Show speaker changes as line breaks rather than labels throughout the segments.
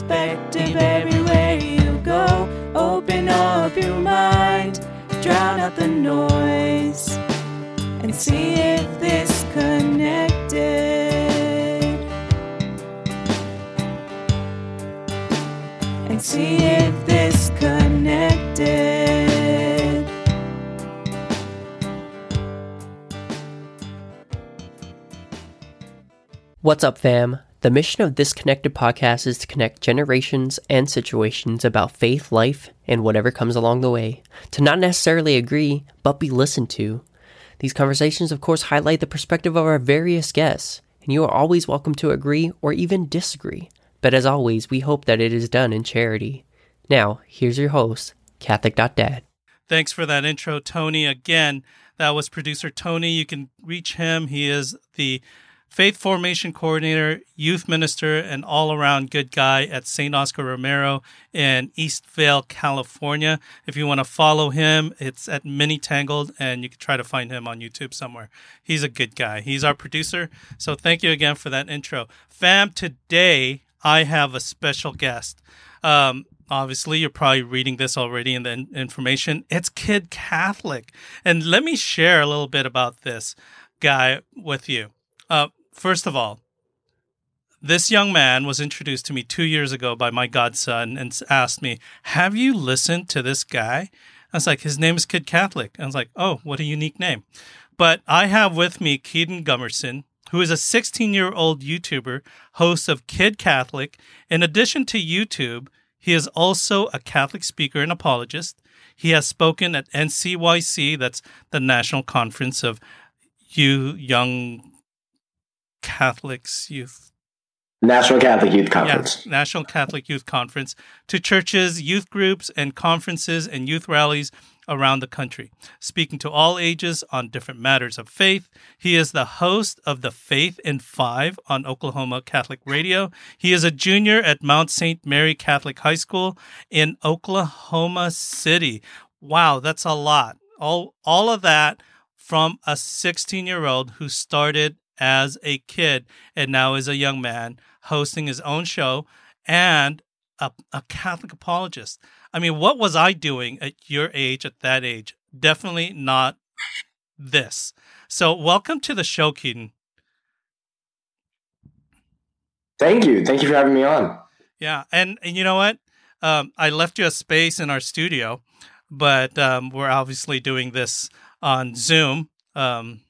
perspective everywhere you go. Open up your mind, drown out the noise, and see if this connected. And see if this connected.
What's up, fam? The mission of this Connected podcast is to connect generations and situations about faith, life, and whatever comes along the way. To not necessarily agree, but be listened to. These conversations, of course, highlight the perspective of our various guests, and you are always welcome to agree or even disagree. But as always, we hope that it is done in charity. Now, here's your host, Catholic.dad.
Thanks for that intro, Tony. Again, that was producer Tony. You can reach him. He is the faith formation coordinator, youth minister, and all around good guy at St. Oscar Romero in Eastvale, California. If you want to follow him, it's at Mini Tangled, and you can try to find him on YouTube somewhere. He's a good guy. He's our producer. So thank you again for that intro. Fam, today I have a special guest. Um, obviously you're probably reading this already in the information it's kid catholic and let me share a little bit about this guy with you uh, first of all this young man was introduced to me two years ago by my godson and asked me have you listened to this guy i was like his name is kid catholic i was like oh what a unique name but i have with me keaton gummerson who is a 16 year old YouTuber, host of Kid Catholic. In addition to YouTube, he is also a Catholic speaker and apologist. He has spoken at NCYC, that's the National Conference of You Young Catholics Youth
National Catholic Youth Conference.
Yeah, National Catholic Youth Conference to churches, youth groups, and conferences and youth rallies around the country, speaking to all ages on different matters of faith. He is the host of The Faith in Five on Oklahoma Catholic Radio. He is a junior at Mount St. Mary Catholic High School in Oklahoma City. Wow, that's a lot. All all of that from a 16-year-old who started as a kid and now as a young man hosting his own show and a, a Catholic apologist. I mean, what was I doing at your age, at that age? Definitely not this. So, welcome to the show, Keaton.
Thank you. Thank you for having me on.
Yeah. And, and you know what? Um, I left you a space in our studio, but um, we're obviously doing this on Zoom um,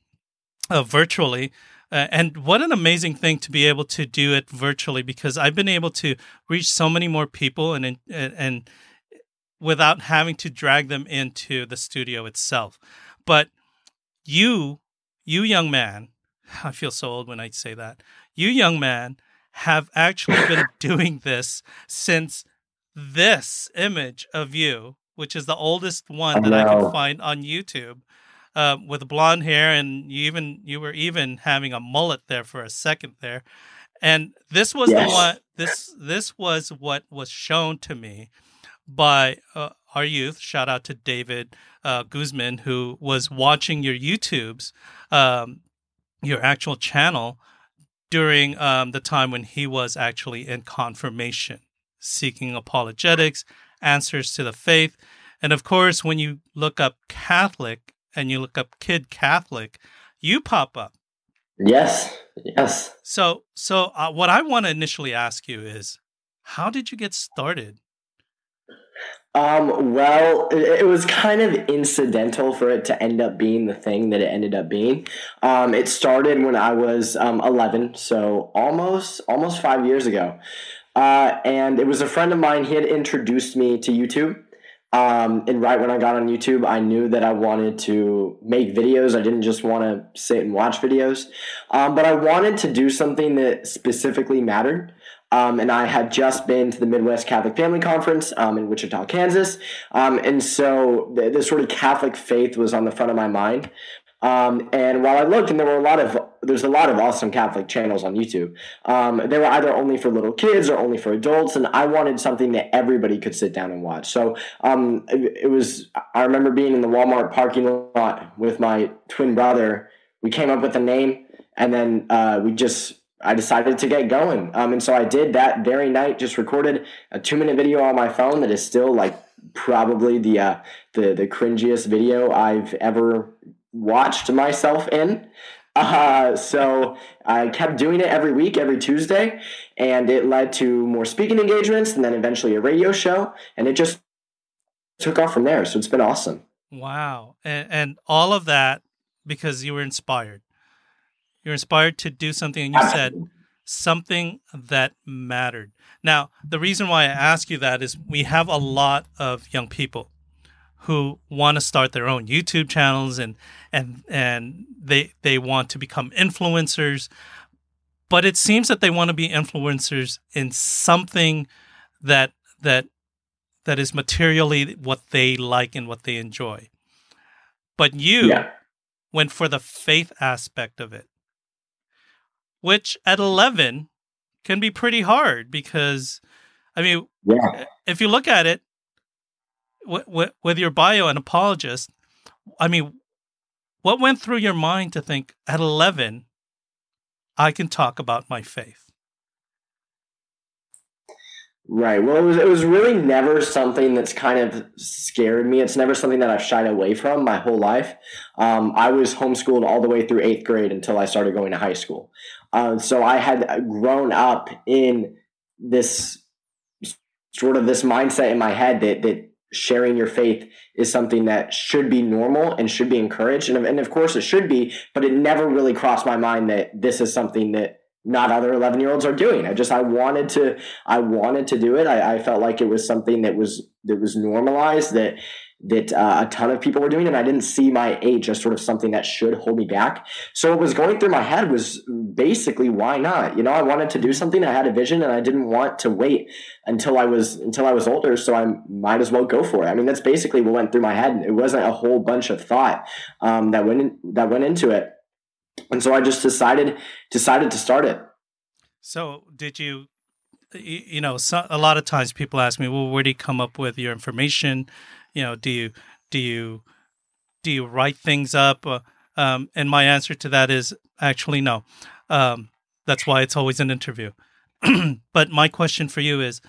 uh, virtually. Uh, and what an amazing thing to be able to do it virtually because I've been able to reach so many more people and and, and without having to drag them into the studio itself. But you, you young man, I feel so old when I say that. You young man have actually been doing this since this image of you, which is the oldest one that I can find on YouTube uh, with blonde hair, and you even you were even having a mullet there for a second there. And this was yes. the one. This this was what was shown to me by uh, our youth. Shout out to David uh, Guzman who was watching your YouTubes, um, your actual channel during um, the time when he was actually in confirmation, seeking apologetics, answers to the faith. And of course, when you look up Catholic, and you look up Kid Catholic, you pop up.
Yes, yes.
So, so uh, what I want to initially ask you is, how did you get started?
Um, well, it, it, was kind of incidental for it to end up being the thing that it ended up being. Um, it started when I was um, 11, so almost almost five years ago. Uh, and it was a friend of mine. He had introduced me to YouTube. Um, and right when I got on YouTube, I knew that I wanted to make videos. I didn't just want to sit and watch videos, um, but I wanted to do something that specifically mattered. Um, and I had just been to the Midwest Catholic Family Conference um, in Wichita, Kansas. Um, and so the, the, sort of Catholic faith was on the front of my mind. Um, and while I looked, and there were a lot of there's a lot of awesome Catholic channels on YouTube. Um, they were either only for little kids or only for adults, and I wanted something that everybody could sit down and watch. So um, it, it, was. I remember being in the Walmart parking lot with my twin brother. We came up with a name, and then uh, we just I decided to get going. Um, and so I did that very night, just recorded a two minute video on my phone that is still like probably the, uh, the, the cringiest video I've ever watched myself in. Uh, so I kept doing it every week, every Tuesday, and it led to more speaking engagements and then eventually a radio show. And it just took off from there. So it's been awesome.
Wow. And, and all of that because you were inspired. You're inspired to do something, and you said something that mattered. Now, the reason why I ask you that is we have a lot of young people who want to start their own YouTube channels and and and they they want to become influencers but it seems that they want to be influencers in something that that that is materially what they like and what they enjoy but you yeah. went for the faith aspect of it which at 11 can be pretty hard because i mean yeah. if you look at it with, with your bio an apologist i mean what went through your mind to think at 11 i can talk about my faith
Right. Well, it was it was really never something that's kind of scared me. It's never something that I've shied away from my whole life. Um, I was homeschooled all the way through eighth grade until I started going to high school. Uh, so I had grown up in this sort of this mindset in my head that that sharing your faith is something that should be normal and should be encouraged, and and of course it should be. But it never really crossed my mind that this is something that not other 11 year olds are doing. I just, I wanted to, I wanted to do it. I, I felt like it was something that was, that was normalized that, that uh, a ton of people were doing. And I didn't see my age as sort of something that should hold me back. So what was going through my head was basically, why not? You know, I wanted to do something. I had a vision and I didn't want to wait until I was, until I was older. So I might as well go for it. I mean, that's basically what went through my head. It wasn't a whole bunch of thought um, that went in, that went into it and so I just decided decided to start it.
So did you? You know, so, a lot of times people ask me, "Well, where do you come up with your information?" You know, do you do you do you write things up? Uh, um, and my answer to that is actually no. Um, that's why it's always an interview. but my question for you is,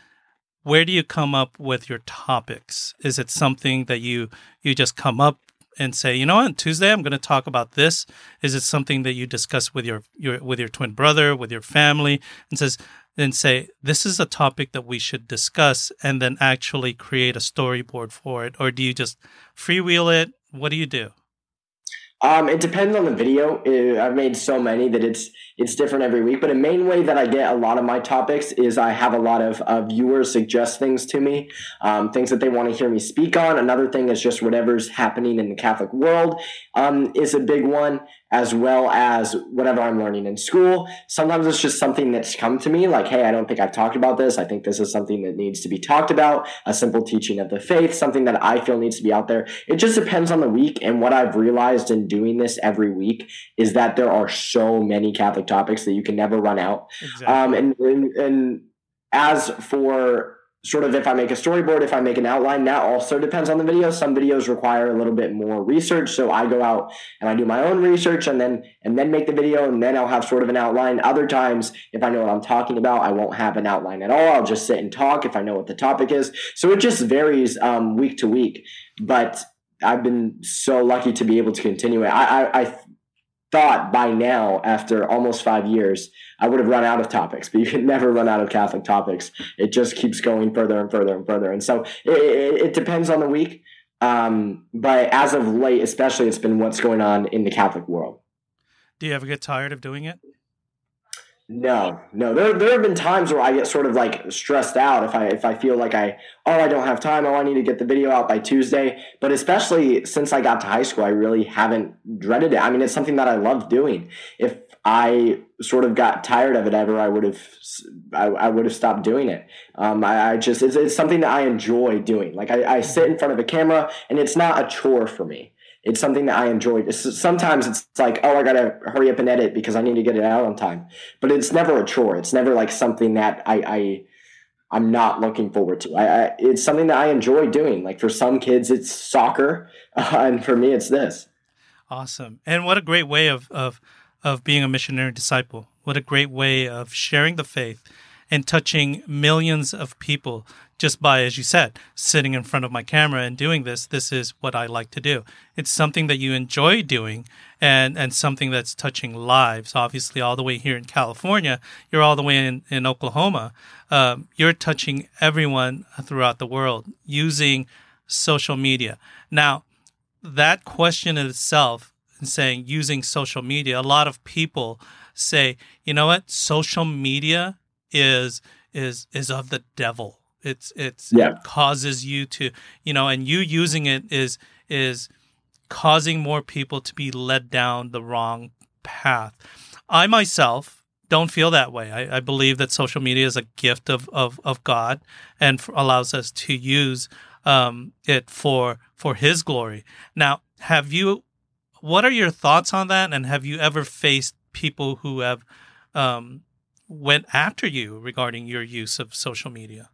where do you come up with your topics? Is it something that you you just come up and say, you know what, Tuesday I'm going to talk about this. Is it something that you discuss with your, your with your twin brother, with your family, and says and say this is a topic that we should discuss, and then actually create a storyboard for it, or do you just freewheel it? What do you do?
Um, it depends on the video. I've made so many that it's it's different every week. But a main way that I get a lot of my topics is I have a lot of uh, viewers suggest things to me, um, things that they want to hear me speak on. Another thing is just whatever's happening in the Catholic world um, is a big one as well as whatever I'm learning in school. Sometimes it's just something that's come to me like, hey, I don't think I've talked about this. I think this is something that needs to be talked about, a simple teaching of the faith, something that I feel needs to be out there. It just depends on the week. And what I've realized in doing this every week is that there are so many Catholic topics that you can never run out. Exactly. Um, and, and, and as for sort of if I make a storyboard, if I make an outline, that also depends on the video. Some videos require a little bit more research. So I go out and I do my own research and then and then make the video and then I'll have sort of an outline. Other times, if I know what I'm talking about, I won't have an outline at all. I'll just sit and talk if I know what the topic is. So it just varies um, week to week. But I've been so lucky to be able to continue it. I, I, I thought by now, after almost five years, I would have run out of topics, but you can never run out of Catholic topics. It just keeps going further and further and further. And so it, it, it depends on the week. Um, but as of late, especially, it's been what's going on in the Catholic world.
Do you ever get tired of doing it?
No, no. There, there have been times where I get sort of like stressed out if I if I feel like I oh I don't have time oh I need to get the video out by Tuesday. But especially since I got to high school, I really haven't dreaded it. I mean, it's something that I love doing. If I sort of got tired of it ever, I would have I, I would have stopped doing it. Um, I, I just it's, it's, something that I enjoy doing. Like I, I sit in front of a camera, and it's not a chore for me it's something that I enjoy. sometimes it's like, oh, I gotta hurry up and edit because I need to get it out on time. But it's never a chore. It's never like something that I, I I'm not looking forward to. I, I, it's something that I enjoy doing. Like for some kids, it's soccer, uh, and for me, it's this.
Awesome, and what a great way of of of being a missionary disciple. What a great way of sharing the faith and touching millions of people just by, as you said, sitting in front of my camera and doing this. This is what I like to do. It's something that you enjoy doing and, and something that's touching lives. Obviously, all the way here in California, you're all the way in, in Oklahoma. Um, you're touching everyone throughout the world using social media. Now, that question in itself, and saying using social media, a lot of people say, you know what, social media is is is of the devil. It's it's
yeah.
it causes you to you know, and you using it is is causing more people to be led down the wrong path. I myself don't feel that way. I, I believe that social media is a gift of of, of God and f- allows us to use um, it for for His glory. Now, have you? What are your thoughts on that? And have you ever faced people who have um, went after you regarding your use of social media?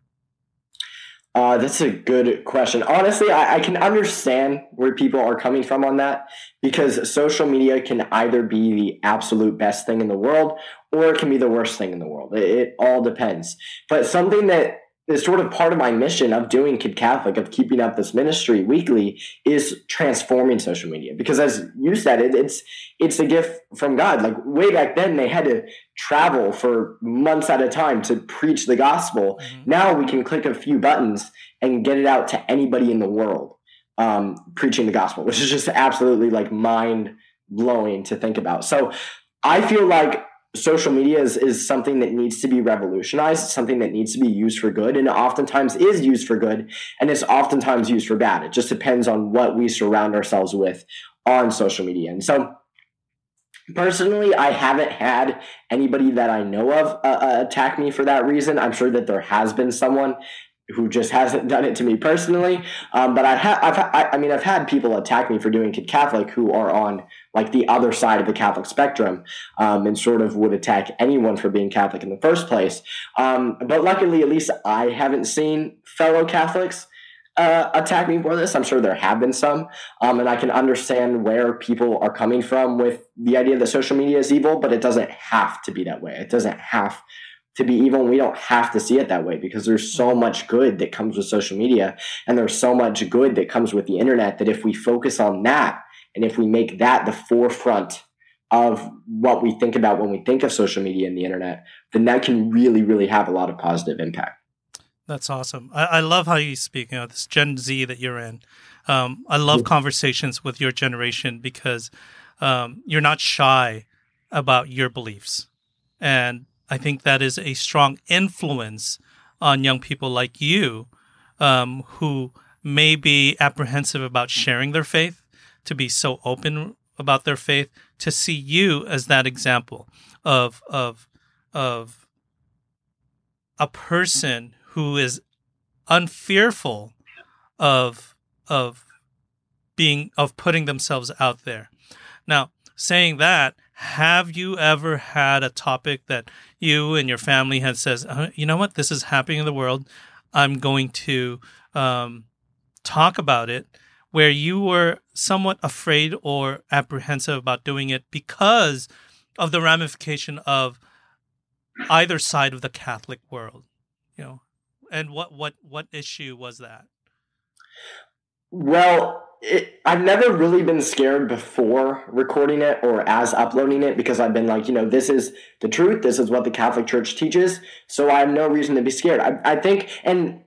Uh, that's a good question. Honestly, I, I, can understand where people are coming from on that because social media can either be the absolute best thing in the world or it can be the worst thing in the world. It, it all depends. But something that is sort of part of my mission of doing Kid Catholic, of keeping up this ministry weekly, is transforming social media. Because as you said, it, it's it's a gift from God. Like way back then, they had to travel for months at a time to preach the gospel. Mm-hmm. Now we can click a few buttons and get it out to anybody in the world um, preaching the gospel, which is just absolutely like mind blowing to think about. So I feel like social media is, is something that needs to be revolutionized, something that needs to be used for good, and oftentimes is used for good, and it's oftentimes used for bad. It just depends on what we surround ourselves with on social media. And so, personally, I haven't had anybody that I know of uh, uh attack me for that reason. I'm sure that there has been someone who just hasn't done it to me personally. Um, but I have, I've, I, mean, I've had people attack me for doing Kid Catholic who are on like the other side of the Catholic spectrum, um, and sort of would attack anyone for being Catholic in the first place. Um, but luckily, at least I haven't seen fellow Catholics. Uh, attack me for this. I'm sure there have been some, um, and I can understand where people are coming from with the idea that social media is evil, but it doesn't have to be that way. It doesn't have to be evil and we don't have to see it that way because there's so mm-hmm. much good that comes with social media and there's so much good that comes with the internet that if we focus on that and if we make that the forefront of what we think about when we think of social media and the internet then that can really really have a lot of positive impact
that's awesome i, I love how you speak you know this gen z that you're in um, i love yeah. conversations with your generation because um, you're not shy about your beliefs and I think that is a strong influence on young people like you um, who may be apprehensive about sharing their faith, to be so open about their faith, to see you as that example of of of a person who is unfearful of of being of putting themselves out there. Now, saying that, have you ever had a topic that you and your family had says, uh, you know what, this is happening in the world. I'm going to um, talk about it, where you were somewhat afraid or apprehensive about doing it because of the ramification of either side of the Catholic world, you know, and what what what issue was that?
Well, it, I've never really been scared before recording it or as uploading it because I've been like, you know, this is the truth. This is what the Catholic Church teaches. So I have no reason to be scared. I, I think, and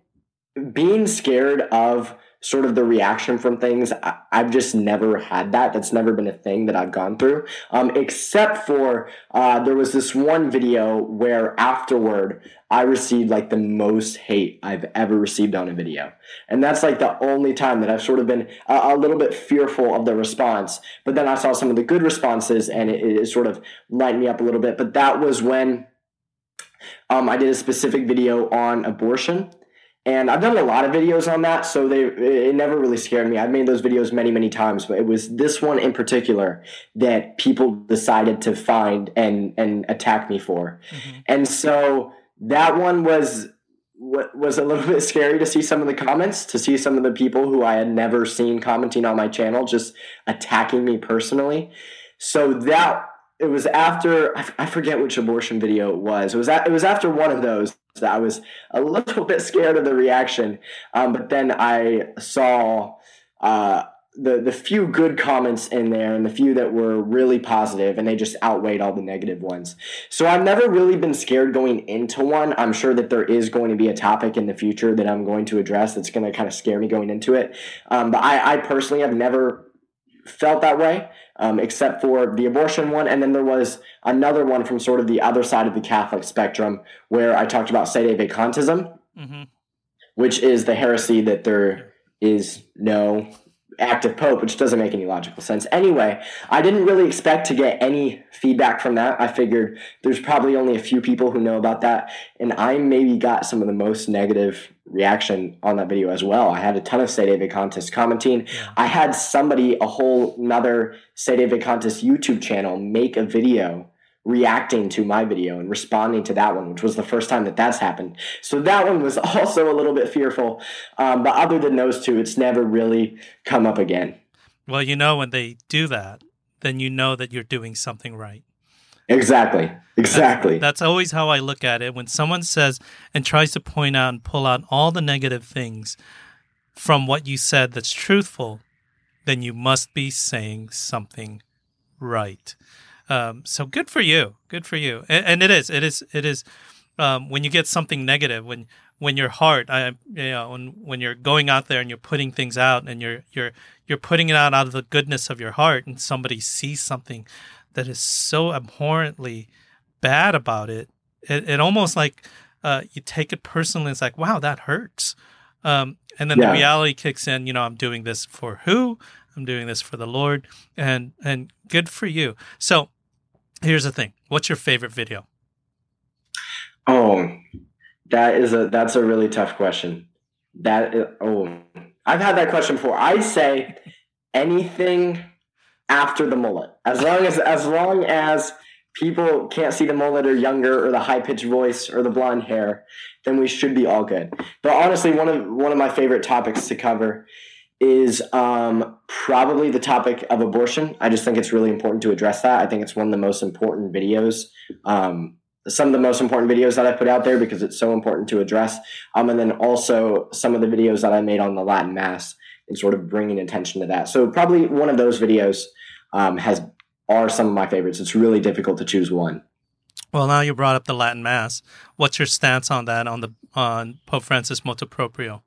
being scared of sort of the reaction from things. I, have just never had that. That's never been a thing that I've gone through. Um, except for uh, there was this one video where afterward I received like the most hate I've ever received on a video. And that's like the only time that I've sort of been a, a little bit fearful of the response. But then I saw some of the good responses and it, it sort of lightened me up a little bit. But that was when um, I did a specific video on abortion and I've done a lot of videos on that, so they it never really scared me. I've made those videos many, many times, but it was this one in particular that people decided to find and and attack me for. Mm-hmm. And so that one was what was a little bit scary to see some of the comments, to see some of the people who I had never seen commenting on my channel just attacking me personally. So that it was after I forget which abortion video it was. It was at, it was after one of those that I was a little bit scared of the reaction. Um, but then I saw uh, the the few good comments in there and the few that were really positive, and they just outweighed all the negative ones. So I've never really been scared going into one. I'm sure that there is going to be a topic in the future that I'm going to address that's going to kind of scare me going into it. Um, but I, I personally have never felt that way um, except for the abortion one. And then there was another one from sort of the other side of the Catholic spectrum where I talked about sedevacantism, mm-hmm. which is the heresy that there is no active pope, which doesn't make any logical sense. Anyway, I didn't really expect to get any feedback from that. I figured there's probably only a few people who know about that, and I maybe got some of the most negative reaction on that video as well. I had a ton of sedevacantists commenting. I had somebody, a whole another sedevacantist YouTube channel, make a video reacting to my video and responding to that one, which was the first time that that's happened. So that one was also a little bit fearful. Um, but other than those two, it's never really come up again.
Well, you know, when they do that, then you know that you're doing something right.
Exactly. Exactly.
That's, that's, always how I look at it. When someone says and tries to point out and pull out all the negative things from what you said that's truthful, then you must be saying something right. Um, so good for you. Good for you. And, and it is. It is. It is. Um, when you get something negative, when when your heart, I, you know, when when you're going out there and you're putting things out, and you're you're you're putting it out out of the goodness of your heart, and somebody sees something that is so abhorrently bad about it, it, it almost like uh, you take it personally. It's like, wow, that hurts. Um, and then yeah. the reality kicks in. You know, I'm doing this for who? I'm doing this for the Lord, and and good for you. So Here's the thing. What's your favorite video?
Oh, that is a that's a really tough question. That is, oh, I've had that question before. I say anything after the mullet, as long as as long as people can't see the mullet or younger or the high pitched voice or the blonde hair, then we should be all good. But honestly, one of one of my favorite topics to cover is um, probably the topic of abortion. I just think it's really important to address that. I think it's one of the most important videos, um, some of the most important videos that I put out there because it's so important to address. Um, and then also some of the videos that I made on the Latin Mass and sort of bringing attention to that. So probably one of those videos um, has are some of my favorites. It's really difficult to choose one.
Well, now you brought up the Latin Mass. What's your stance on that on the on Pope Francis motu proprio?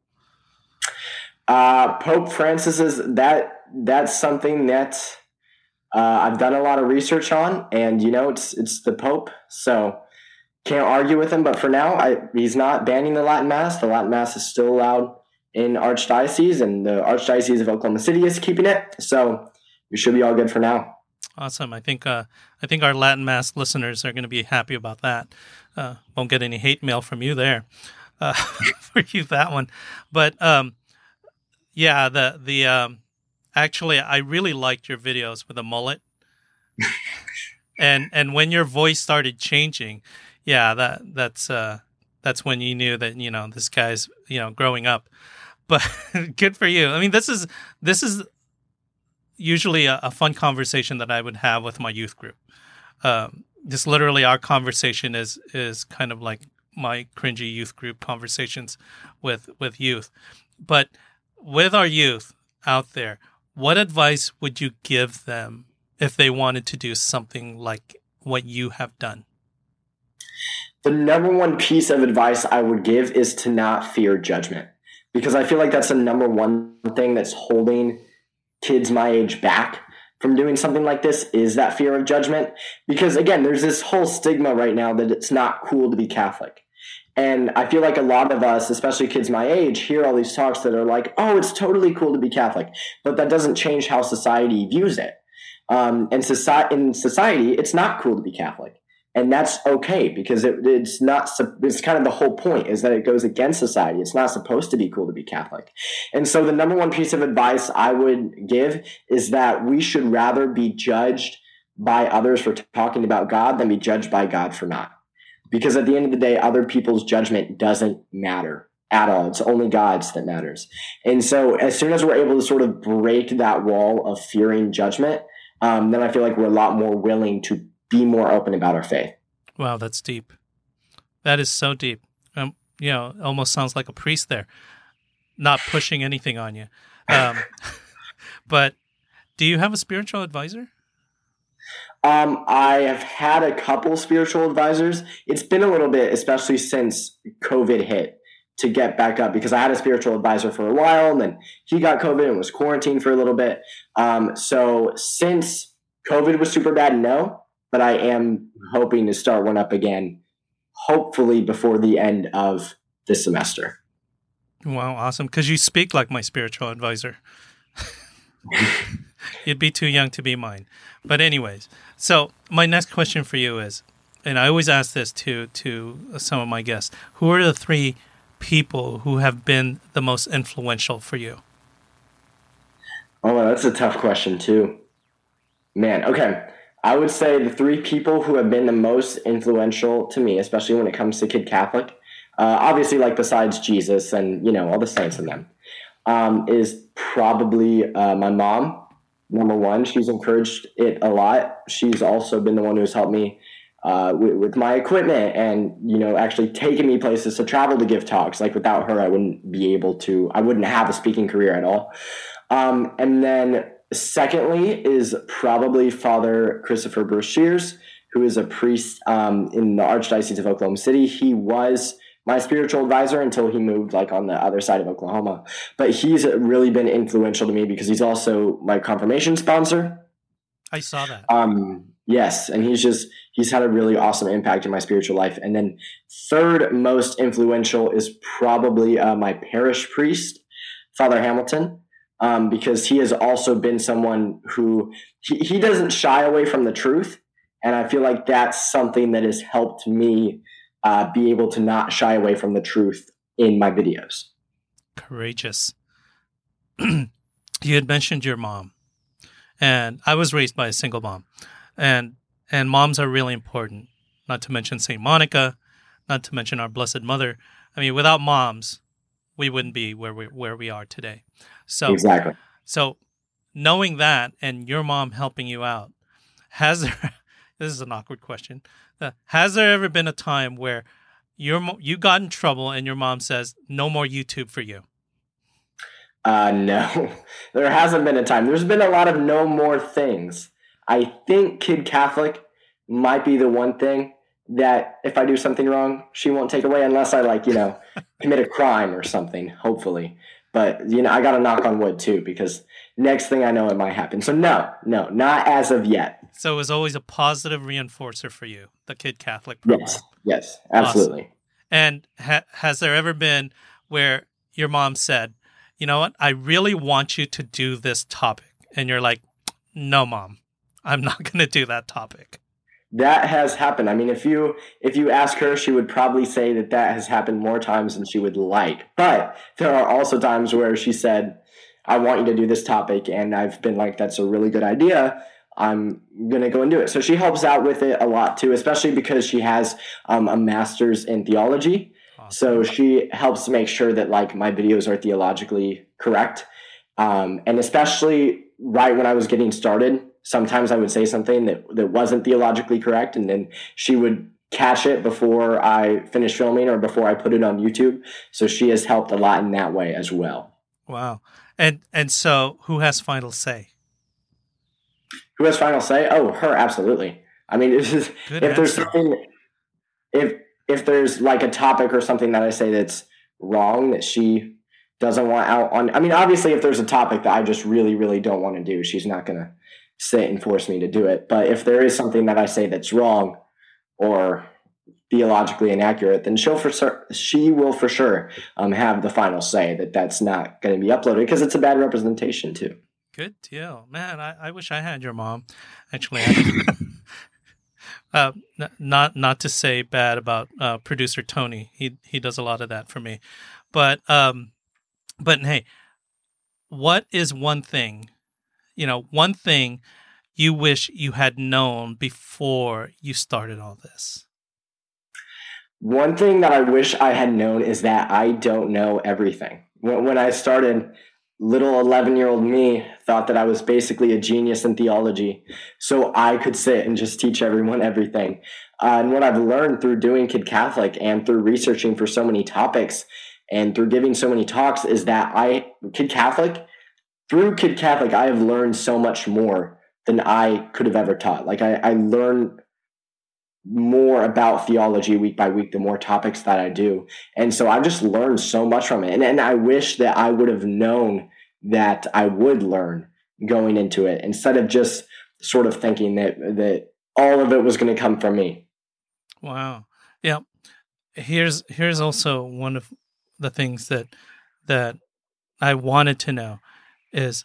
Uh, Pope Francis is that that's something that uh, I've done a lot of research on, and you know it's it's the Pope, so can't argue with him. But for now, I, he's not banning the Latin Mass. The Latin Mass is still allowed in Archdiocese, and the Archdiocese of Oklahoma City is keeping it. So we should be all good for now.
Awesome. I think uh, I think our Latin Mass listeners are going to be happy about that. Uh, won't get any hate mail from you there uh, for you that one, but. Um, yeah, the the um actually I really liked your videos with a mullet. and and when your voice started changing, yeah, that that's uh that's when you knew that, you know, this guy's, you know, growing up. But good for you. I mean, this is this is usually a, a fun conversation that I would have with my youth group. Um, just literally our conversation is is kind of like my cringy youth group conversations with with youth. But with our youth out there, what advice would you give them if they wanted to do something like what you have done?
The number one piece of advice I would give is to not fear judgment because I feel like that's the number one thing that's holding kids my age back from doing something like this is that fear of judgment because again there's this whole stigma right now that it's not cool to be catholic and I feel like a lot of us, especially kids my age, hear all these talks that are like, oh, it's totally cool to be Catholic. But that doesn't change how society views it. Um, and society, in society, it's not cool to be Catholic. And that's okay because it, it's not, it's kind of the whole point is that it goes against society. It's not supposed to be cool to be Catholic. And so the number one piece of advice I would give is that we should rather be judged by others for talking about God than be judged by God for not because at the end of the day, other people's judgment doesn't matter at all. It's only God's that matters. And so, as soon as we're able to sort of break that wall of fearing judgment, um, then I feel like we're a lot more willing to be more open about our faith.
Wow, that's deep. That is so deep. Um, you know, almost sounds like a priest there, not pushing anything on you. Um, but do you have a spiritual advisor?
Um, I have had a couple spiritual advisors. It's been a little bit, especially since COVID hit, to get back up because I had a spiritual advisor for a while, and then he got COVID and was quarantined for a little bit. Um, so since COVID was super bad, no, but I am hoping to start one up again, hopefully before the end of this semester.
Wow, awesome! Because you speak like my spiritual advisor. You'd be too young to be mine. But anyways, so my next question for you is, and I always ask this to to some of my guests: Who are the three people who have been the most influential for you?
Oh, that's a tough question too. Man, okay. I would say the three people who have been the most influential to me, especially when it comes to Kid Catholic, uh, obviously, like besides Jesus and you know all the saints in them, um, is probably uh, my mom number one. She's encouraged it a lot. She's also been the one who's helped me uh, with, with, my equipment and you know actually taking me places to travel to give talks. Like without her, I wouldn't be able to. I wouldn't have a speaking career at all. Um, and then secondly is probably Father Christopher Brashears, who is a priest um, in the Archdiocese of Oklahoma City. He was my spiritual advisor until he moved like on the other side of Oklahoma. But he's really been influential to me because he's also my confirmation sponsor.
I saw that.
Um, yes, and he's just he's had a really awesome impact in my spiritual life. And then third most influential is probably uh, my parish priest, Father Hamilton. Um, because he has also been someone who he, he doesn't shy away from the truth. And I feel like that's something that has helped me uh, be able to not shy away from the truth in my videos.
Courageous. you had mentioned your mom, and I was raised by a single mom, and and moms are really important. Not to mention Saint Monica, not to mention our Blessed Mother. I mean, without moms, we wouldn't be where we where we are today. So
exactly.
So knowing that and your mom helping you out, has there? This is an awkward question. Uh, has there ever been a time where your you got in trouble and your mom says no more YouTube for you?
Uh, no, there hasn't been a time. There's been a lot of no more things. I think Kid Catholic might be the one thing that if I do something wrong, she won't take away unless I like, you know, commit a crime or something, hopefully. But, you know, I got to knock on wood too because next thing I know, it might happen. So, no, no, not as of yet.
So it was always a positive reinforcer for you, the Kid Catholic program.
Yes, yes, absolutely. Awesome.
And ha- has there ever been where your mom said, you know what, I really want you to do this topic? And you're like, no, mom, I'm not going to do that topic.
That has happened. I mean, if you if you ask her, she would probably say that that has happened more times than she would like. But there are also times where she said, "I want you to do this topic," and I've been like, "That's a really good idea." I'm gonna go and do it. So she helps out with it a lot too, especially because she has um, a master's in theology. Awesome. So she helps make sure that like my videos are theologically correct, um, and especially right when I was getting started, sometimes I would say something that that wasn't theologically correct, and then she would catch it before I finished filming or before I put it on YouTube. So she has helped a lot in that way as well.
Wow. And and so who has final say?
Who has final say? Oh, her, absolutely. I mean, if answer. there's something, if if there's like a topic or something that I say that's wrong that she doesn't want out on. I mean, obviously, if there's a topic that I just really, really don't want to do, she's not gonna sit and force me to do it. But if there is something that I say that's wrong or theologically inaccurate, then she'll for sure, she will for sure um, have the final say that that's not going to be uploaded because it's a bad representation too.
Good deal, man. I, I wish I had your mom. Actually, uh, n- not not to say bad about uh, producer Tony. He he does a lot of that for me, but um, but hey, what is one thing, you know, one thing you wish you had known before you started all this?
One thing that I wish I had known is that I don't know everything. When, I started, little 11 year old me thought that I was basically a genius in theology. So I could sit and just teach everyone everything. Uh, and what I've learned through doing Kid Catholic and through researching for so many topics and through giving so many talks is that I, Kid Catholic, through Kid Catholic, I have learned so much more than I could have ever taught. Like I, I learn more about theology week by week, the more topics that I do. And so I've just learned so much from it. And, and I wish that I would have known that I would learn going into it instead of just sort of thinking that, that all of it was going to come from me.
Wow. Yeah. Here's, here's also one of the things that, that I wanted to know is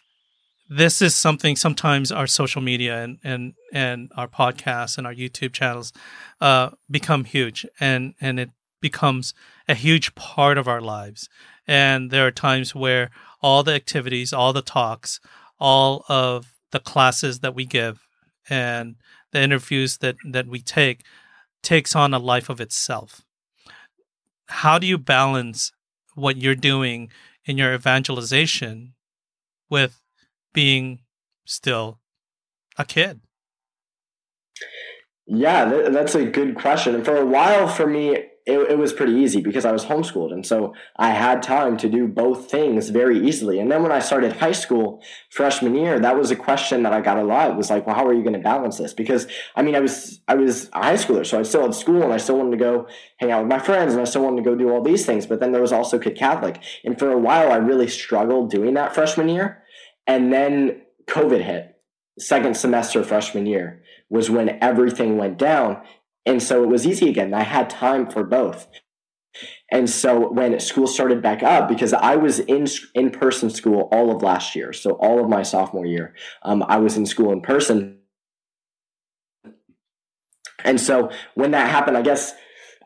this is something sometimes our social media and and and our podcasts and our YouTube channels uh, become huge and and it becomes a huge part of our lives. And there are times where all the activities, all the talks, all of the classes that we give and the interviews that that we take takes on a life of itself. How do you balance what you're doing in your evangelization with being still a kid?
Yeah, that's a good question. And for a while, for me, it, it, was pretty easy because I was homeschooled. And so I had time to do both things very easily. And then when I started high school freshman year, that was a question that I got a lot. It was like, well, how are you going to balance this? Because I mean, I was, I was a high schooler, so I still had school and I still wanted to go hang out with my friends and I still wanted to go do all these things. But then there was also Kid Catholic. And for a while, I really struggled doing that freshman year. And then COVID hit, second semester freshman year was when everything went down. And so it was easy again. I had time for both. And so when school started back up, because I was in in person school all of last year, so all of my sophomore year, um, I was in school in person. And so when that happened, I guess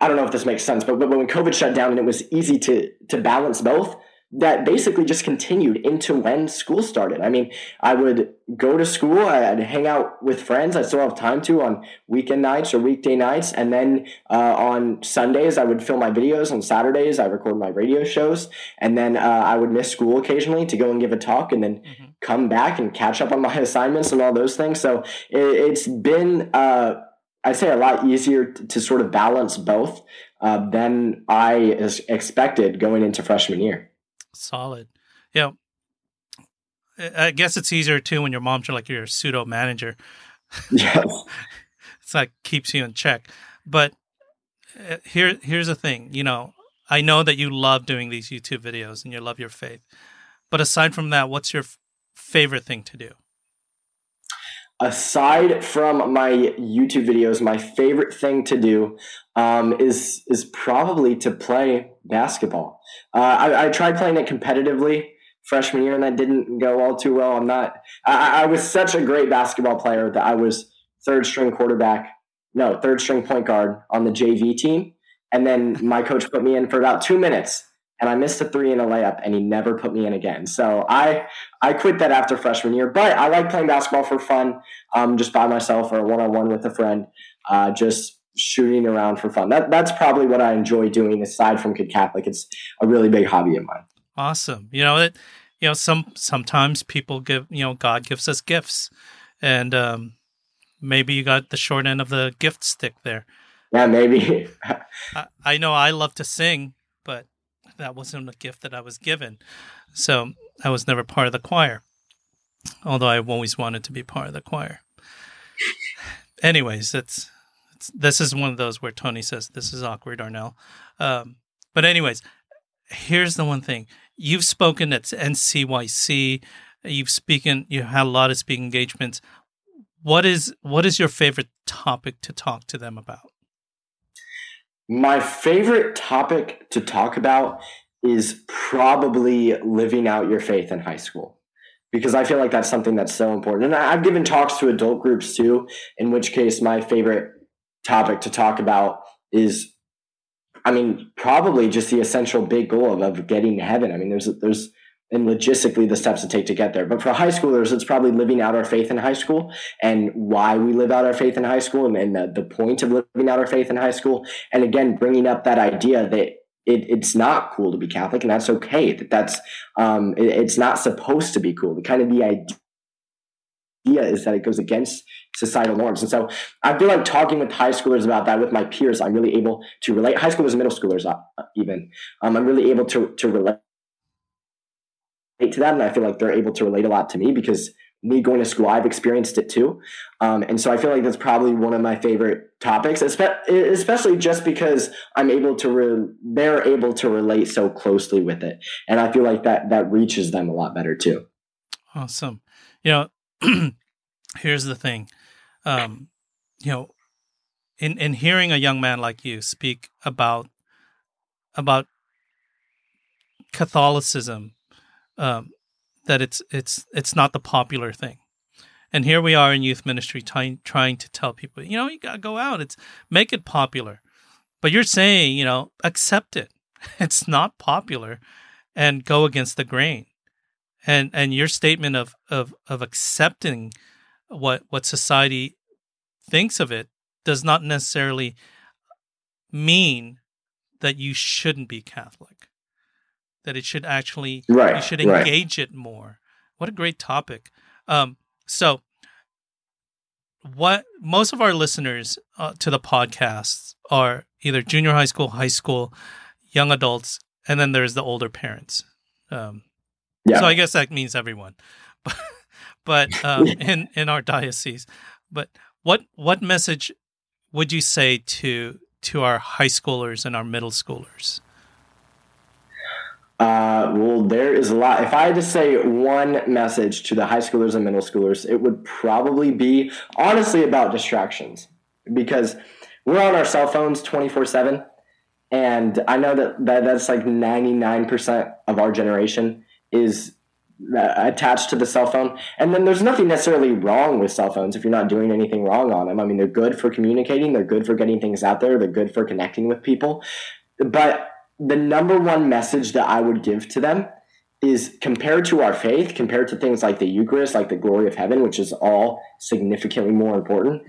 I don't know if this makes sense, but, but when COVID shut down and it was easy to to balance both, that basically just continued into when school started. I mean, I would go to school, I'd hang out with friends. I still have time to on weekend nights or weekday nights. And then uh, on Sundays, I would film my videos. On Saturdays, I record my radio shows. And then uh, I would miss school occasionally to go and give a talk and then mm-hmm. come back and catch up on my assignments and all those things. So it, has been, uh, I'd say, a lot easier to, to sort of balance both uh, than I expected going into freshman year.
Solid. Yeah. I guess it's easier too when your mom's like your pseudo manager.
Yes.
it's like keeps you in check. But uh, here here's the thing, you know, I know that you love doing these YouTube videos and you love your faith. But aside from that, what's your f- favorite thing to do?
Aside from my YouTube videos, my favorite thing to do um, is is probably to play basketball. Uh, I, I, tried playing it competitively freshman year, and that didn't go all too well. I'm not. I, I was such a great basketball player that I was third string quarterback, no, third string point guard on the JV team, and then my coach put me in for about two minutes, and I missed a three in a layup, and he never put me in again. So I I quit that after freshman year, but I like playing basketball for fun, um, just by myself or one on one with a friend. Uh, just shooting around for fun. That that's probably what I enjoy doing aside from Kid Catholic. It's a really big hobby of mine.
Awesome. You know it you know some sometimes people give you know God gives us gifts and um maybe you got the short end of the gift stick there.
Yeah, maybe.
I, I know I love to sing, but that wasn't a gift that I was given. So I was never part of the choir. Although I've always wanted to be part of the choir. Anyways, that's this is one of those where Tony says this is awkward, Arnell. Um, but anyways, here's the one thing you've spoken at NCYC. You've spoken. You had a lot of speaking engagements. What is what is your favorite topic to talk to them about?
My favorite topic to talk about is probably living out your faith in high school because I feel like that's something that's so important. And I've given talks to adult groups too, in which case my favorite topic to talk about is I mean, probably just the essential big goal of, of getting to heaven. I mean, there's there's and logistically the steps to take to get there. But for high schoolers, it's probably living out our faith in high school and why we live out our faith in high school and, and the, the point of living out our faith in high school. And again, bringing up that idea that it, it's not cool to be Catholic, and that's okay. That that's um, it, it's not supposed to be cool. The kind of the idea is that it goes against societal norms. And so I feel like talking with high schoolers about that with my peers, I'm really able to relate. High schoolers and middle schoolers, uh, even um, I'm really able to to relate to that, and I feel like they're able to relate a lot to me because me going to school, I've experienced it too. Um, and so I feel like that's probably one of my favorite topics, especially just because I'm able to, re- they're able to relate so closely with it. And I feel like that, that reaches them a lot better too.
Awesome. You know, here's the thing. Um, you know, in, in hearing a young man like you speak about, about Catholicism, um, that it's it's it's not the popular thing. And here we are in youth ministry trying trying to tell people, you know, you got to go out. It's make it popular. But you're saying, you know, accept it. It's not popular and go against the grain. And and your statement of of of accepting what what society thinks of it does not necessarily mean that you shouldn't be Catholic that it should actually
right,
you should engage right. it more. What a great topic. Um, so, what most of our listeners uh, to the podcast are either junior high school, high school, young adults, and then there's the older parents. Um, yeah. So I guess that means everyone, but, but um, in in our diocese. But what what message would you say to to our high schoolers and our middle schoolers?
Uh, well, there is a lot. If I had to say one message to the high schoolers and middle schoolers, it would probably be honestly about distractions because we're on our cell phones 24 7. And I know that, that that's like 99% of our generation is uh, attached to the cell phone. And then there's nothing necessarily wrong with cell phones if you're not doing anything wrong on them. I mean, they're good for communicating, they're good for getting things out there, they're good for connecting with people. But the number one message that I would give to them is compared to our faith, compared to things like the Eucharist, like the glory of heaven, which is all significantly more important,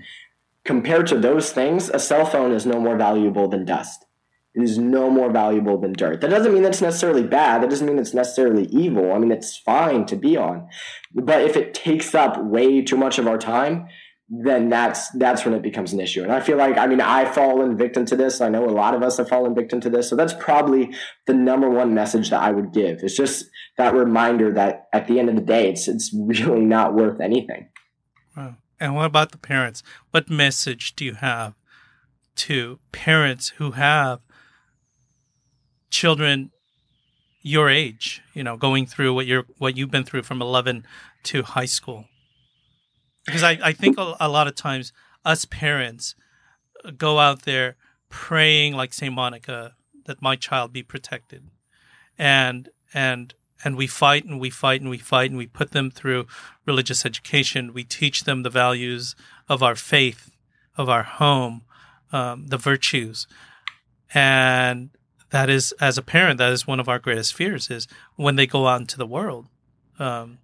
compared to those things, a cell phone is no more valuable than dust. It is no more valuable than dirt. That doesn't mean that's necessarily bad. That doesn't mean it's necessarily evil. I mean, it's fine to be on. But if it takes up way too much of our time, then that's that's when it becomes an issue. And I feel like I mean I've fallen victim to this. I know a lot of us have fallen victim to this. So that's probably the number one message that I would give. It's just that reminder that at the end of the day, it's it's really not worth anything.
Wow. And what about the parents? What message do you have to parents who have children your age, you know, going through what you're what you've been through from 11 to high school? Because I, I think a, a lot of times us parents go out there praying like Saint Monica that my child be protected, and and and we fight and we fight and we fight and we put them through religious education. We teach them the values of our faith, of our home, um, the virtues, and that is as a parent that is one of our greatest fears is when they go out into the world. Um,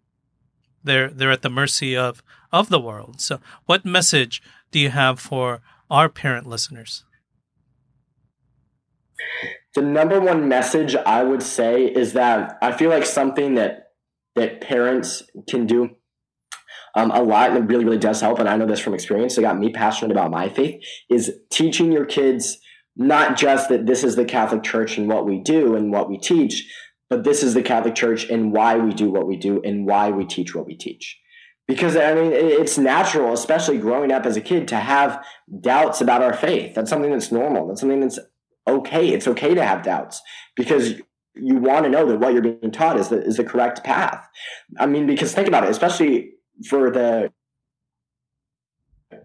they're they're at the mercy of of the world. So, what message do you have for our parent listeners?
The number one message I would say is that I feel like something that that parents can do um, a lot and really really does help and i know this from experience it got me passionate about my faith is teaching your kids not just that this is the catholic church and what we do and what we teach but this is the Catholic Church and why we do what we do and why we teach what we teach. Because I mean, it's natural, especially growing up as a kid, to have doubts about our faith. That's something that's normal. That's something that's okay. It's okay to have doubts because you want to know that what you're being taught is the, is the correct path. I mean, because think about it, especially for the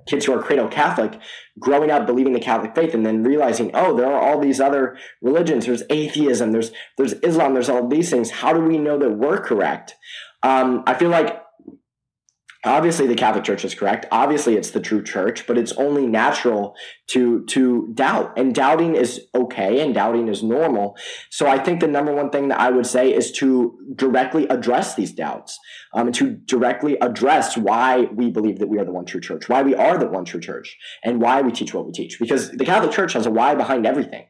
kids who are cradle Catholic growing up believing the Catholic faith and then realizing, oh, there are all these other religions. There's atheism. There's there's Islam. There's all these things. How do we know that we're correct? Um, I feel like obviously the catholic church is correct. Obviously it's the true church but it's only natural to to doubt. And doubting is okay and doubting is normal. So i think the number one thing that i would say is to directly address these doubts um, and to directly address why we believe that we are the one true church why we are the one true church and why we teach what we teach. Because the catholic church has a why behind everything.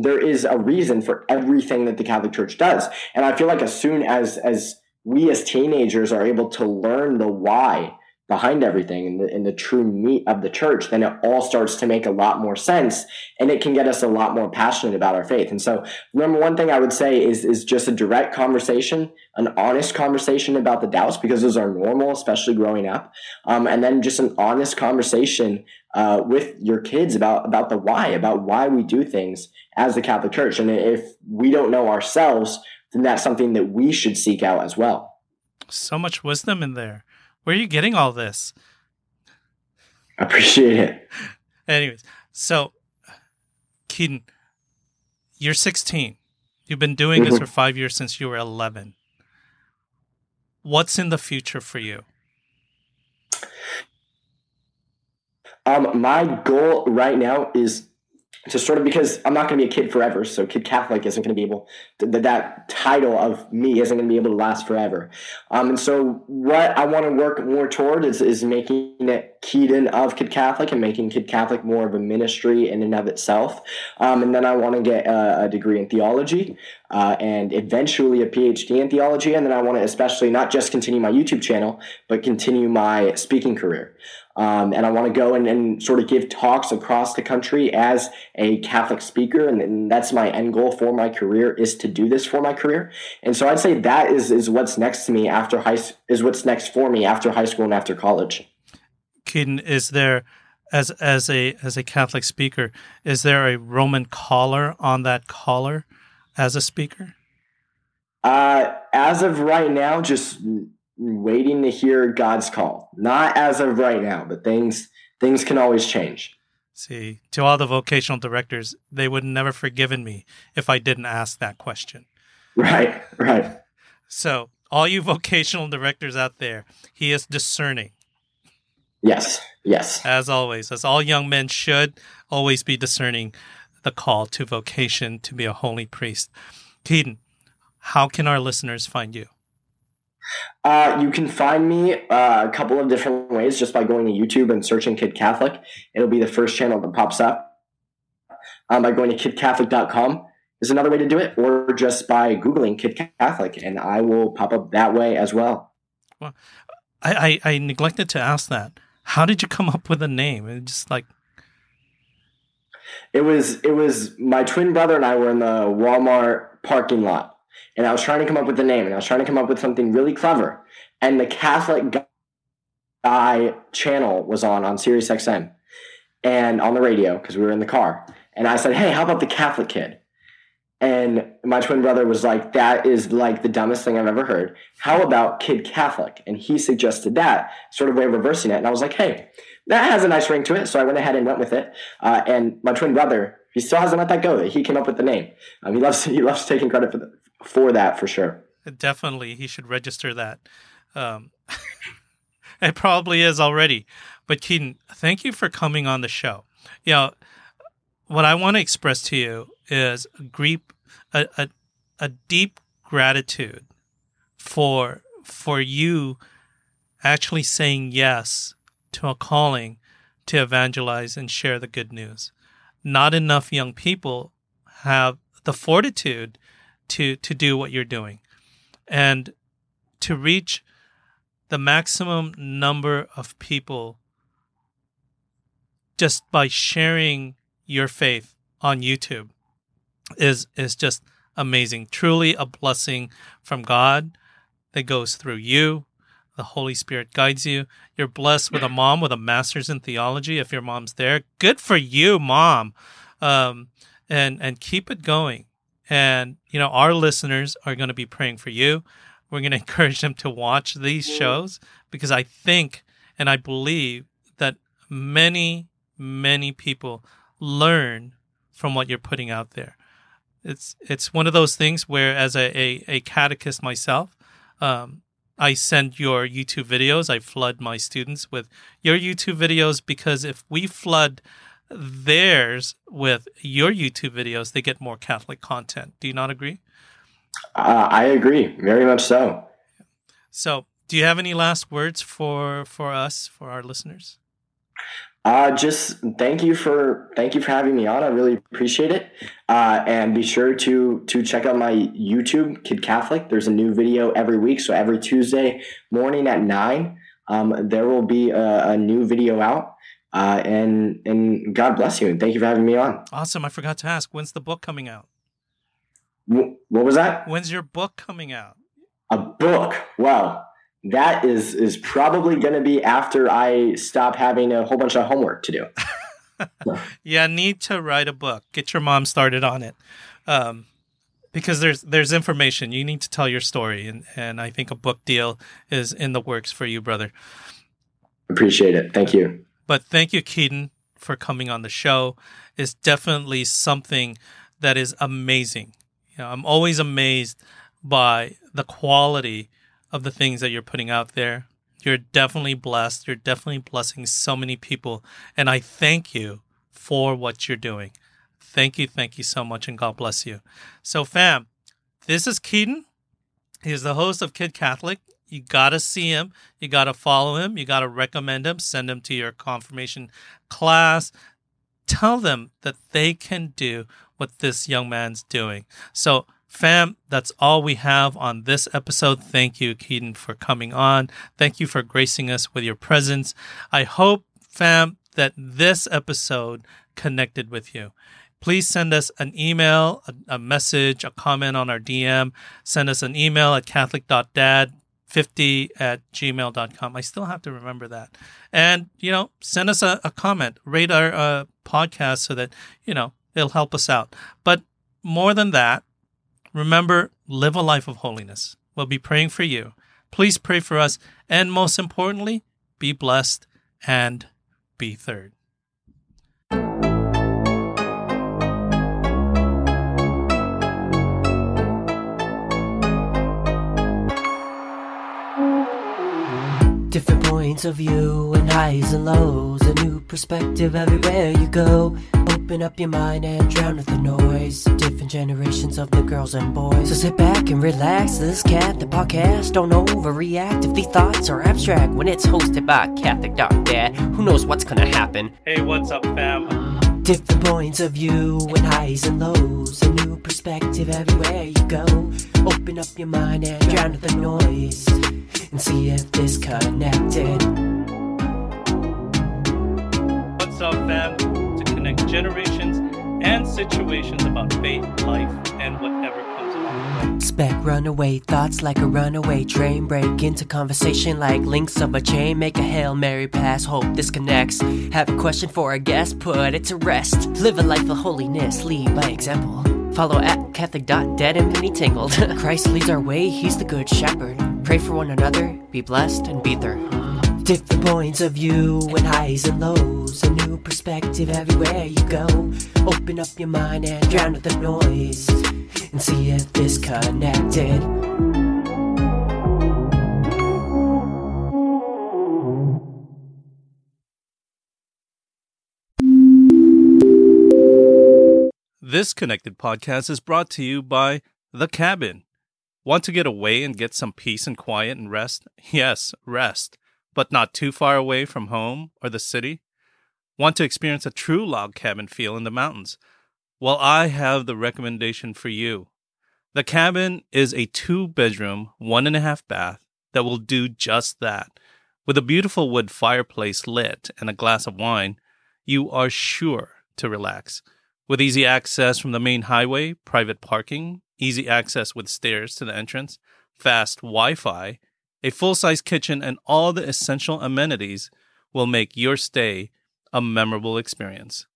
There is a reason for everything that the Catholic Church does. And I feel like as soon as as we as teenagers are able to learn the why behind everything and the, and the true meat of the church, then it all starts to make a lot more sense and it can get us a lot more passionate about our faith. And so, number one thing I would say is, is just a direct conversation, an honest conversation about the doubts, because those are normal, especially growing up. Um, and then just an honest conversation uh, with your kids about, about the why, about why we do things as the Catholic Church. And if we don't know ourselves, then that's something that we should seek out as well.
So much wisdom in there. Where are you getting all this?
I appreciate it.
Anyways, so Keaton, you're 16. You've been doing mm-hmm. this for five years since you were 11. What's in the future for you?
Um, my goal right now is to sort of because I'm not going to be a kid forever, so kid Catholic isn't going to be able to, that title of me isn't going to be able to last forever. Um, and so what I want to work more toward is, is making it Keaton of Kid Catholic and making Kid Catholic more of a ministry in and of itself. Um, and then I want to get a, a degree in theology uh, and eventually a PhD in theology. And then I want to especially not just continue my YouTube channel, but continue my speaking career. Um, and I want to go and, and, sort of give talks across the country as a Catholic speaker, and, and, that's my end goal for my career is to do this for my career. And so I'd say that is is what's next to me after high is what's next for me after high school and after college.
Keaton, is there as as a as a Catholic speaker, is there a Roman collar on that collar as a speaker?
Uh, as of right now, just waiting to hear God's call. Not as of right now, but things things can always change.
See, to all the vocational directors, they would never forgiven me if I didn't ask that question.
Right, right.
So, all you vocational directors out there, he is discerning.
Yes, yes.
As always, as all young men should always be discerning the call to vocation to be a holy priest. Keaton, how can our listeners find you?
Uh, you can find me uh, a couple of different ways just by going to YouTube and searching Kid Catholic. It'll be the first channel that pops up. Um, by going to kidcatholic.com is another way to do it, or just by Googling Kid Catholic, and I will pop up that way as well.
Well, I, I, I neglected to ask that. How did you come up with a name? It just like
it was it was my twin brother and I were in the Walmart parking lot and I was trying to come up with a name, and I was trying to come up with something really clever. And the Catholic Guy channel was on on Sirius XM and on the radio because we were in the car. And I said, "Hey, how about the Catholic Kid?" And my twin brother was like, "That is like the dumbest thing I've ever heard. How about Kid Catholic?" And he suggested that sort of way of reversing it. And I was like, "Hey, that has a nice ring to it." So I went ahead and went with it. Uh, and my twin brother, he still hasn't let that go. He came up with the name. Um, he loves he loves taking credit for the, for that for sure.
Definitely, he should register that. Um, it probably is already. But Keaton, thank you for coming on the show. You know, what I want to express to you is a, deep, a, a, a deep gratitude for for you actually saying yes to a calling to evangelize and share the good news. Not enough young people have the fortitude to to do what you're doing and to reach the maximum number of people just by sharing your faith on YouTube is is just amazing. Truly a blessing from God that goes through you. The Holy Spirit guides you. You're blessed with a mom with a master's in theology. If your mom's there, good for you, mom. Um, and and keep it going. And, you know, our listeners are going to be praying for you. We're going to encourage them to watch these shows because I think and I believe that many, many people learn from what you're putting out there. It's it's one of those things where, as a, a, a catechist myself, um, I send your YouTube videos. I flood my students with your YouTube videos because if we flood theirs with your YouTube videos, they get more Catholic content. Do you not agree?
Uh, I agree, very much so.
So, do you have any last words for for us, for our listeners?
Uh, just thank you for thank you for having me on. I really appreciate it. Uh, and be sure to to check out my YouTube, Kid Catholic. There's a new video every week, so every Tuesday morning at nine, um, there will be a, a new video out. Uh, and and God bless you, and thank you for having me on.
Awesome. I forgot to ask, when's the book coming out?
W- what was that?
When's your book coming out?
A book. Well, that is is probably going to be after I stop having a whole bunch of homework to do.
yeah, need to write a book. Get your mom started on it, um, because there's there's information you need to tell your story, and and I think a book deal is in the works for you, brother.
Appreciate it. Thank you.
But thank you, Keaton, for coming on the show. It's definitely something that is amazing. You know, I'm always amazed by the quality of the things that you're putting out there. You're definitely blessed. You're definitely blessing so many people. And I thank you for what you're doing. Thank you. Thank you so much. And God bless you. So, fam, this is Keaton. He's the host of Kid Catholic. You got to see him. You got to follow him. You got to recommend him. Send him to your confirmation class. Tell them that they can do what this young man's doing. So, Fam, that's all we have on this episode. Thank you, Keaton, for coming on. Thank you for gracing us with your presence. I hope, fam, that this episode connected with you. Please send us an email, a, a message, a comment on our DM. Send us an email at catholic.dad50 at gmail.com. I still have to remember that. And, you know, send us a, a comment, rate our uh, podcast so that, you know, it'll help us out. But more than that, Remember, live a life of holiness. We'll be praying for you. Please pray for us. And most importantly, be blessed and be third.
Different points of view and highs and lows. A new perspective everywhere you go. Open up your mind and drown with the noise. Different generations of the girls and boys. So sit back and relax. This cat, the podcast. Don't overreact if the thoughts are abstract. When it's hosted by Catholic Dad, who knows what's gonna happen?
Hey, what's up, fam?
Different points of view and highs and lows. A new perspective everywhere you go. Open up your mind and drown with the noise. And see if this connected.
What's up, fam? To connect generations and situations about faith, life, and whatever comes.
Spec runaway thoughts like a runaway train. Break into conversation like links of a chain. Make a Hail Mary pass, hope disconnects. Have a question for a guest, put it to rest. Live a life of holiness, lead by example. Follow at Catholic.dad and penny tingled. Christ leads our way, he's the good shepherd. Pray for one another, be blessed, and be there. Different points of view and highs and lows. A new perspective everywhere you go. Open up your mind and drown out the noise. And see this connected.
This Connected podcast is brought to you by The Cabin. Want to get away and get some peace and quiet and rest? Yes, rest, but not too far away from home or the city? Want to experience a true log cabin feel in the mountains? Well, I have the recommendation for you. The cabin is a two bedroom, one and a half bath that will do just that. With a beautiful wood fireplace lit and a glass of wine, you are sure to relax. With easy access from the main highway, private parking, easy access with stairs to the entrance, fast Wi Fi, a full size kitchen, and all the essential amenities will make your stay a memorable experience.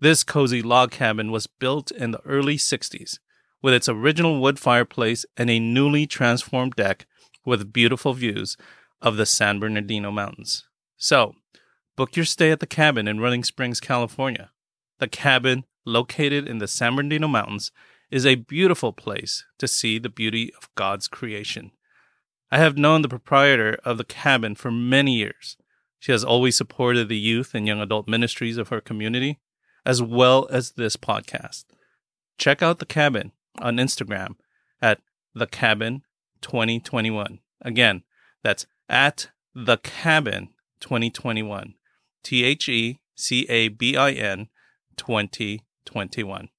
This cozy log cabin was built in the early 60s with its original wood fireplace and a newly transformed deck with beautiful views of the San Bernardino Mountains. So, book your stay at the cabin in Running Springs, California. The cabin, located in the San Bernardino Mountains, is a beautiful place to see the beauty of God's creation. I have known the proprietor of the cabin for many years. She has always supported the youth and young adult ministries of her community, as well as this podcast. Check out the cabin on Instagram at the cabin 2021. Again, that's at the cabin 2021. T H E C A B I N 2021.